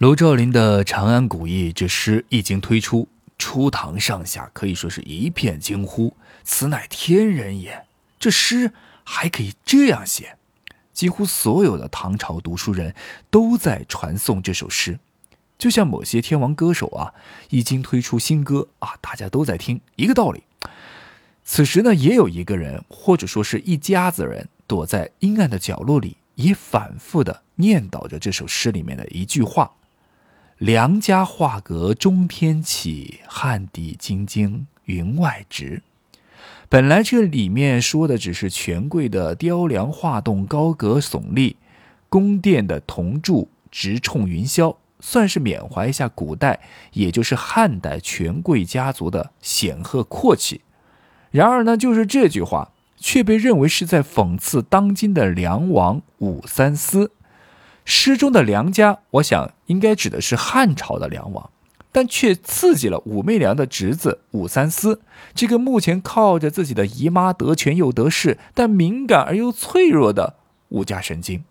卢照邻的《长安古意》这诗一经推出，初唐上下可以说是一片惊呼：“此乃天人也！这诗还可以这样写！”几乎所有的唐朝读书人都在传颂这首诗，就像某些天王歌手啊，一经推出新歌啊，大家都在听，一个道理。此时呢，也有一个人，或者说是一家子人，躲在阴暗的角落里，也反复的念叨着这首诗里面的一句话。梁家画阁中天起，汉底金经云外直。本来这里面说的只是权贵的雕梁画栋、高阁耸立，宫殿的铜柱直冲云霄，算是缅怀一下古代，也就是汉代权贵家族的显赫阔气。然而呢，就是这句话却被认为是在讽刺当今的梁王武三思。诗中的梁家，我想应该指的是汉朝的梁王，但却刺激了武媚娘的侄子武三思，这个目前靠着自己的姨妈得权又得势，但敏感而又脆弱的武家神经。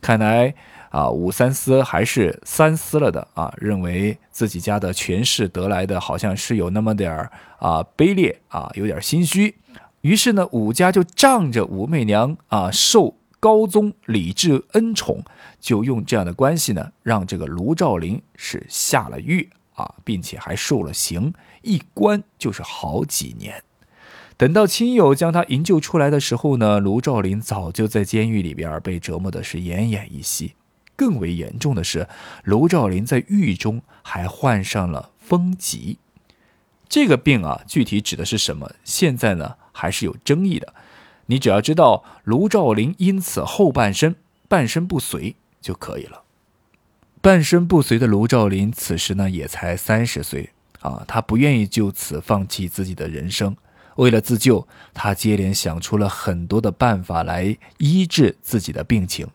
看来啊，武三思还是三思了的啊，认为自己家的权势得来的好像是有那么点儿啊卑劣啊，有点心虚。于是呢，武家就仗着武媚娘啊受。高宗李治恩宠，就用这样的关系呢，让这个卢照邻是下了狱啊，并且还受了刑，一关就是好几年。等到亲友将他营救出来的时候呢，卢照邻早就在监狱里边被折磨的是奄奄一息。更为严重的是，卢照邻在狱中还患上了风疾。这个病啊，具体指的是什么？现在呢，还是有争议的。你只要知道卢照邻因此后半生半身不遂就可以了。半身不遂的卢照邻此时呢也才三十岁啊，他不愿意就此放弃自己的人生。为了自救，他接连想出了很多的办法来医治自己的病情。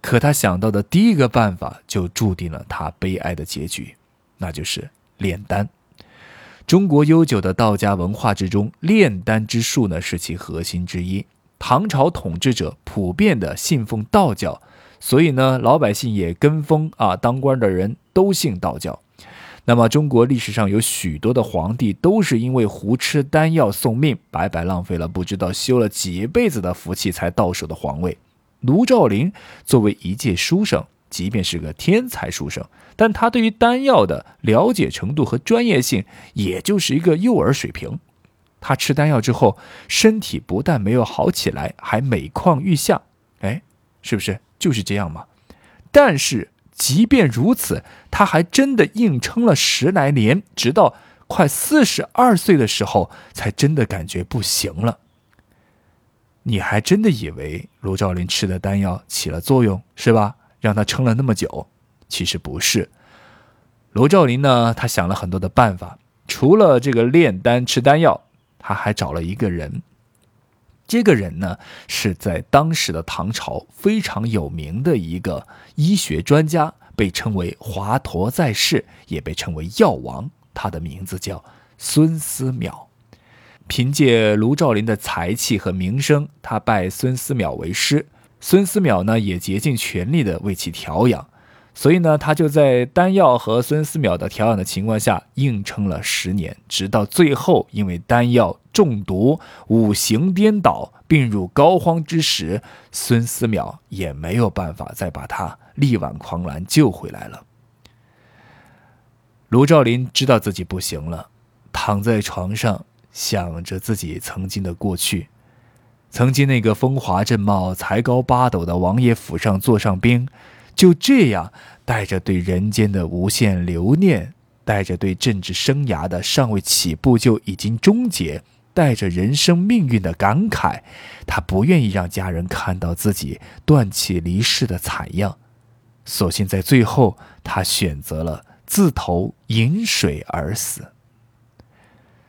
可他想到的第一个办法就注定了他悲哀的结局，那就是炼丹。中国悠久的道家文化之中，炼丹之术呢是其核心之一。唐朝统治者普遍的信奉道教，所以呢，老百姓也跟风啊，当官的人都信道教。那么，中国历史上有许多的皇帝都是因为胡吃丹药送命，白白浪费了不知道修了几辈子的福气才到手的皇位。卢照邻作为一介书生。即便是个天才书生，但他对于丹药的了解程度和专业性，也就是一个幼儿水平。他吃丹药之后，身体不但没有好起来，还每况愈下。哎，是不是就是这样嘛？但是即便如此，他还真的硬撑了十来年，直到快四十二岁的时候，才真的感觉不行了。你还真的以为卢照林吃的丹药起了作用，是吧？让他撑了那么久，其实不是。罗兆林呢，他想了很多的办法，除了这个炼丹吃丹药，他还找了一个人。这个人呢，是在当时的唐朝非常有名的一个医学专家，被称为华佗在世，也被称为药王。他的名字叫孙思邈。凭借卢照邻的才气和名声，他拜孙思邈为师。孙思邈呢，也竭尽全力的为其调养，所以呢，他就在丹药和孙思邈的调养的情况下，硬撑了十年，直到最后因为丹药中毒、五行颠倒、病入膏肓之时，孙思邈也没有办法再把他力挽狂澜救回来了。卢照邻知道自己不行了，躺在床上想着自己曾经的过去。曾经那个风华正茂、才高八斗的王爷府上座上宾，就这样带着对人间的无限留念，带着对政治生涯的尚未起步就已经终结，带着人生命运的感慨，他不愿意让家人看到自己断气离世的惨样，索性在最后，他选择了自投饮水而死。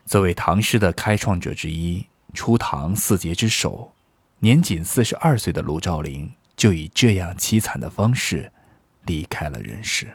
作为唐诗的开创者之一。初唐四杰之首，年仅四十二岁的卢照邻，就以这样凄惨的方式离开了人世。